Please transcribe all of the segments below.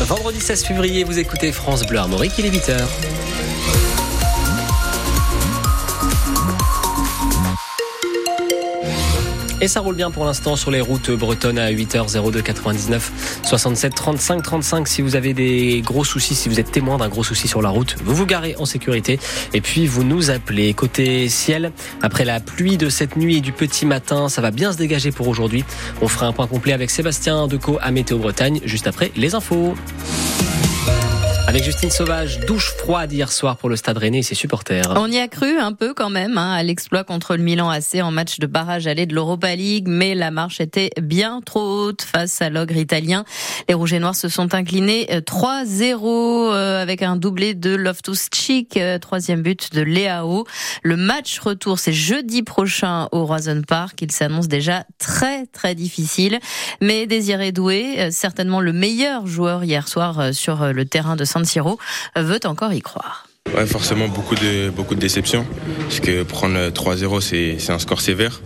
Vendredi 16 février, vous écoutez France Bleu Armorique, il est 8h. Et ça roule bien pour l'instant sur les routes bretonnes à 8h02 99 67 35 35. Si vous avez des gros soucis, si vous êtes témoin d'un gros souci sur la route, vous vous garez en sécurité et puis vous nous appelez. Côté ciel, après la pluie de cette nuit et du petit matin, ça va bien se dégager pour aujourd'hui. On fera un point complet avec Sébastien Decaux à Météo Bretagne juste après les infos. Avec Justine Sauvage, douche froide hier soir pour le Stade Rennais et ses supporters. On y a cru un peu quand même hein, à l'exploit contre le Milan AC en match de barrage aller de l'Europa League, mais la marche était bien trop haute face à l'ogre italien. Les Rouges et Noirs se sont inclinés 3-0 euh, euh, avec un doublé de Loftus-Cheek, euh, troisième but de Leao. Le match retour, c'est jeudi prochain au Roison Park. Il s'annonce déjà très très difficile, mais Désiré Doué, certainement le meilleur joueur hier soir sur le terrain de San Siro veut encore y croire. Ouais, forcément beaucoup de, beaucoup de déceptions, parce que prendre 3-0 c'est un score sévère.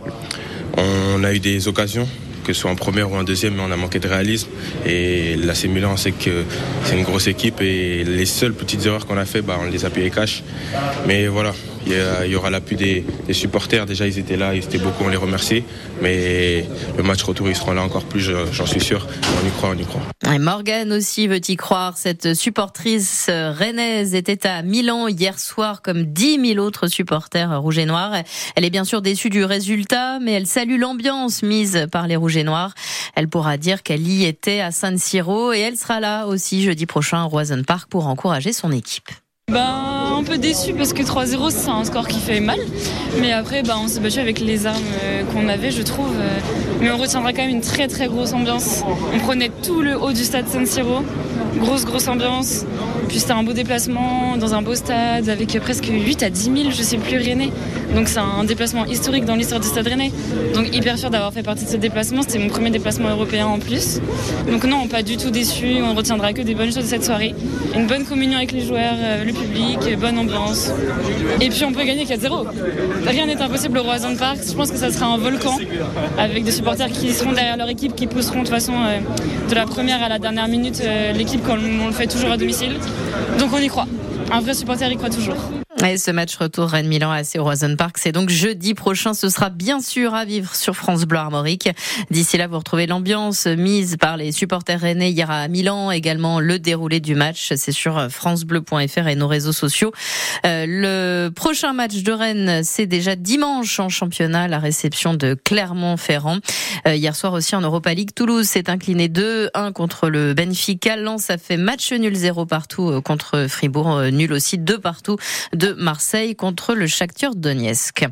On a eu des occasions, que ce soit en première ou en deuxième, mais on a manqué de réalisme. Et c'est Milan, on sait que c'est une grosse équipe et les seules petites erreurs qu'on a fait, bah, on les a payées cash. Mais voilà, il y, aura l'appui des, supporters. Déjà, ils étaient là, ils étaient beaucoup, on les remercie. Mais le match retour, ils seront là encore plus, j'en suis sûr. On y croit, on y croit. Et Morgane aussi veut y croire. Cette supportrice rennaise était à Milan hier soir, comme 10 000 autres supporters rouges et noirs. Elle est bien sûr déçue du résultat, mais elle salue l'ambiance mise par les rouges et noirs. Elle pourra dire qu'elle y était à San Siro et elle sera là aussi jeudi prochain à Roison Park pour encourager son équipe. Ben, un peu déçu parce que 3-0 c'est un score qui fait mal. Mais après ben, on s'est battu avec les armes euh, qu'on avait je trouve. Euh. Mais on retiendra quand même une très très grosse ambiance. On prenait tout le haut du stade San Siro. Grosse grosse ambiance. Puis c'était un beau déplacement dans un beau stade avec presque 8 à 10 000 je sais plus Rennais. Donc c'est un déplacement historique dans l'histoire du stade Rennais. Donc hyper fier d'avoir fait partie de ce déplacement. C'était mon premier déplacement européen en plus. Donc non, pas du tout déçu. On retiendra que des bonnes choses de cette soirée. Une bonne communion avec les joueurs, euh, le public, bonne ambiance. Et puis on peut gagner 4-0. Rien n'est impossible au Roison Park. Je pense que ça sera un volcan avec des supporters qui seront derrière leur équipe, qui pousseront de toute façon euh, de la première à la dernière minute euh, l'équipe comme on le fait toujours à domicile. Donc on y croit. Un vrai supporter y croit toujours. Et ce match retour Rennes-Milan à Roison Park, c'est donc jeudi prochain. Ce sera bien sûr à vivre sur France Bleu Armorique. D'ici là, vous retrouvez l'ambiance mise par les supporters rennais hier à Milan. Également le déroulé du match, c'est sur francebleu.fr et nos réseaux sociaux. Euh, le prochain match de Rennes, c'est déjà dimanche en championnat, la réception de Clermont-Ferrand. Euh, hier soir aussi en Europa League, Toulouse s'est incliné 2-1 contre le Benfica. Lens a fait match nul 0 partout euh, contre Fribourg, nul aussi 2 partout Marseille contre le Shakhtar Donetsk.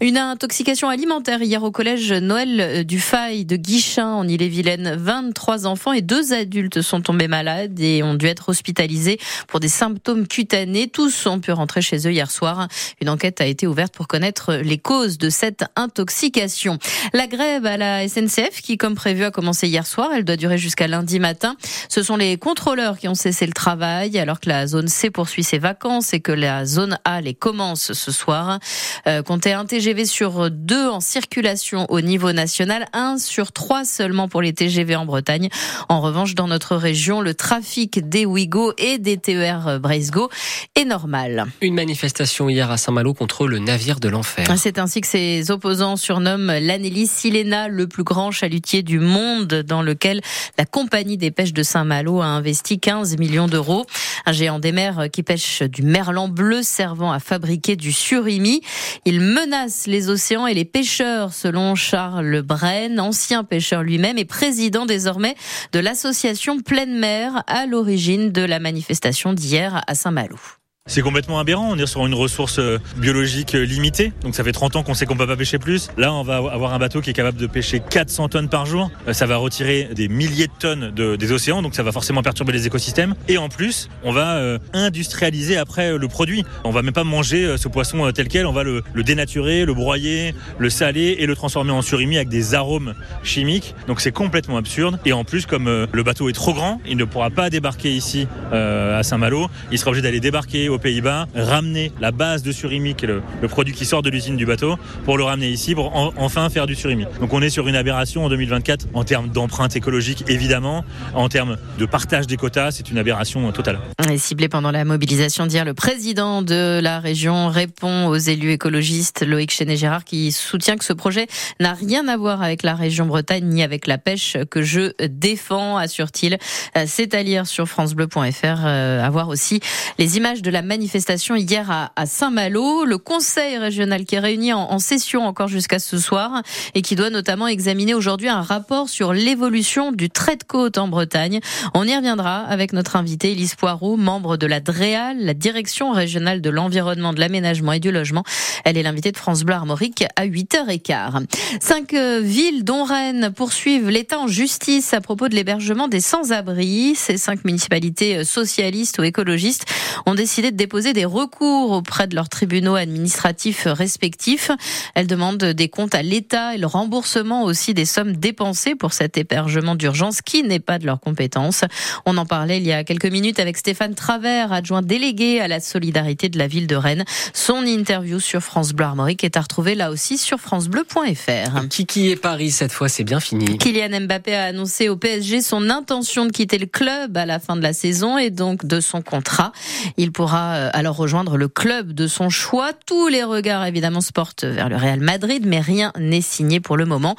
Une intoxication alimentaire hier au collège Noël du Faille de Guichin en Ille-et-Vilaine. 23 enfants et deux adultes sont tombés malades et ont dû être hospitalisés pour des symptômes cutanés. Tous ont pu rentrer chez eux hier soir. Une enquête a été ouverte pour connaître les causes de cette intoxication. La grève à la SNCF qui, comme prévu, a commencé hier soir. Elle doit durer jusqu'à lundi matin. Ce sont les contrôleurs qui ont cessé le travail alors que la zone C poursuit ses vacances et que la zone A les commence ce soir. Euh, comptez un TGV sur deux en circulation au niveau national, un sur trois seulement pour les TGV en Bretagne. En revanche, dans notre région, le trafic des Ouigo et des TER Breisgo est normal. Une manifestation hier à Saint-Malo contre le navire de l'enfer. C'est ainsi que ses opposants surnomment l'Anélie Silena, le plus grand chalutier du monde, dans lequel la compagnie des pêches de Saint-Malo a investi 15 millions d'euros. Un géant des mers qui pêche du merlan bleu servant à fabriquer du surimi. Il menace les océans et les pêcheurs, selon Charles Brenne, ancien pêcheur lui-même et président désormais de l'association Pleine Mer à l'origine de la manifestation d'hier à Saint-Malo. C'est complètement aberrant. On est sur une ressource euh, biologique euh, limitée. Donc ça fait 30 ans qu'on sait qu'on peut pas pêcher plus. Là, on va avoir un bateau qui est capable de pêcher 400 tonnes par jour. Euh, ça va retirer des milliers de tonnes des océans. Donc ça va forcément perturber les écosystèmes. Et en plus, on va industrialiser après le produit. On va même pas manger ce poisson tel quel. On va le, dénaturer, le broyer, le saler et le transformer en surimi avec des arômes chimiques. Donc c'est complètement absurde. Et en plus, comme le bateau est trop grand, il ne pourra pas débarquer ici à Saint-Malo. Il sera obligé d'aller débarquer aux Pays-Bas, ramener la base de surimi, qui est le, le produit qui sort de l'usine du bateau, pour le ramener ici, pour en- enfin faire du surimi. Donc on est sur une aberration en 2024 en termes d'empreinte écologique, évidemment, en termes de partage des quotas, c'est une aberration totale. Et ciblé pendant la mobilisation d'hier, le président de la région répond aux élus écologistes, Loïc Chenet-Gérard, qui soutient que ce projet n'a rien à voir avec la région Bretagne ni avec la pêche que je défends, assure-t-il. Euh, C'est à lire sur francebleu.fr. Euh, à voir aussi les images de la manifestation hier à, Saint-Malo. Le conseil régional qui est réuni en, session encore jusqu'à ce soir et qui doit notamment examiner aujourd'hui un rapport sur l'évolution du trait de côte en Bretagne. On y reviendra avec notre invité Elise Poirot, membre de la DREAL, la Direction régionale de l'environnement, de l'aménagement et du logement. Elle est l'invitée de France Bleu Armorique à 8h15. Cinq euh, villes, dont Rennes, poursuivent l'État en justice à propos de l'hébergement des sans-abri. Ces cinq municipalités euh, socialistes ou écologistes ont décidé déposer des recours auprès de leurs tribunaux administratifs respectifs. Elles demandent des comptes à l'État et le remboursement aussi des sommes dépensées pour cet hébergement d'urgence qui n'est pas de leur compétence. On en parlait il y a quelques minutes avec Stéphane Travers, adjoint délégué à la solidarité de la ville de Rennes. Son interview sur France Bleu Armorique est à retrouver là aussi sur francebleu.fr. Kiki et Paris, cette fois, c'est bien fini. Kylian Mbappé a annoncé au PSG son intention de quitter le club à la fin de la saison et donc de son contrat. Il pourra euh, alors rejoindre le club de son choix. Tous les regards évidemment se portent vers le Real Madrid, mais rien n'est signé pour le moment.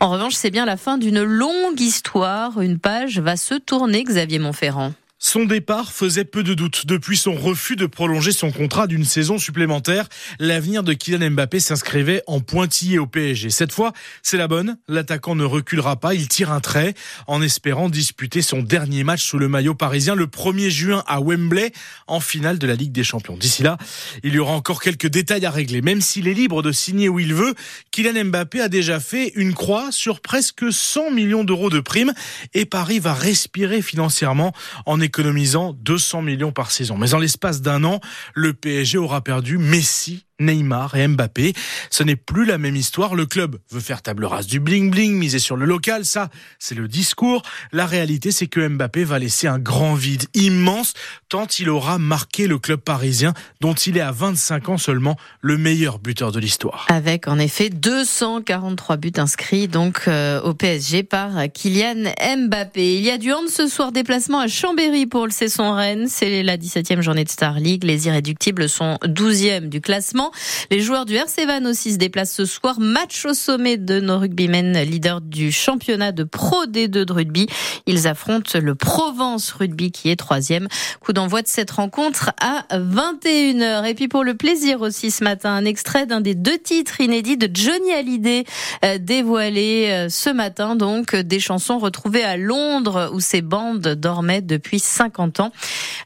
En revanche, c'est bien la fin d'une longue histoire. Une page va se tourner, Xavier Montferrand. Son départ faisait peu de doute. Depuis son refus de prolonger son contrat d'une saison supplémentaire, l'avenir de Kylian Mbappé s'inscrivait en pointillé au PSG. Cette fois, c'est la bonne. L'attaquant ne reculera pas. Il tire un trait en espérant disputer son dernier match sous le maillot parisien le 1er juin à Wembley en finale de la Ligue des Champions. D'ici là, il y aura encore quelques détails à régler. Même s'il est libre de signer où il veut, Kylian Mbappé a déjà fait une croix sur presque 100 millions d'euros de primes et Paris va respirer financièrement en économisant 200 millions par saison. Mais en l'espace d'un an, le PSG aura perdu Messi, Neymar et Mbappé. Ce n'est plus la même histoire. Le club veut faire table rase du bling-bling, miser sur le local. Ça, c'est le discours. La réalité, c'est que Mbappé va laisser un grand vide immense tant il aura marqué le club parisien dont il est à 25 ans seulement le meilleur buteur de l'histoire. Avec en effet 243 buts inscrits donc euh, au PSG par Kylian Mbappé. Il y a du hand ce soir, déplacement à Chambéry pour le Cesson Rennes. C'est la 17e journée de Star League. Les Irréductibles sont 12e du classement. Les joueurs du RC Van aussi se déplacent ce soir. Match au sommet de nos rugbymen, leader du championnat de Pro D2 de rugby. Ils affrontent le Provence Rugby qui est troisième. Coup d'envoi de cette rencontre à 21h. Et puis pour le plaisir aussi ce matin, un extrait d'un des deux titres inédits de Johnny Hallyday euh, dévoilé euh, ce matin. Donc des chansons retrouvées à Londres où ces bandes dormaient depuis 50 ans.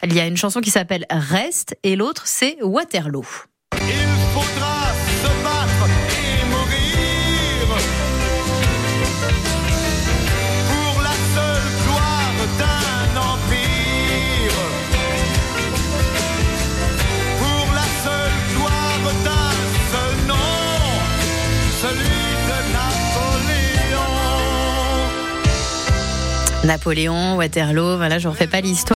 Il y a une chanson qui s'appelle Reste et l'autre c'est Waterloo. Napoléon. Waterloo, voilà, je ne refais pas l'histoire.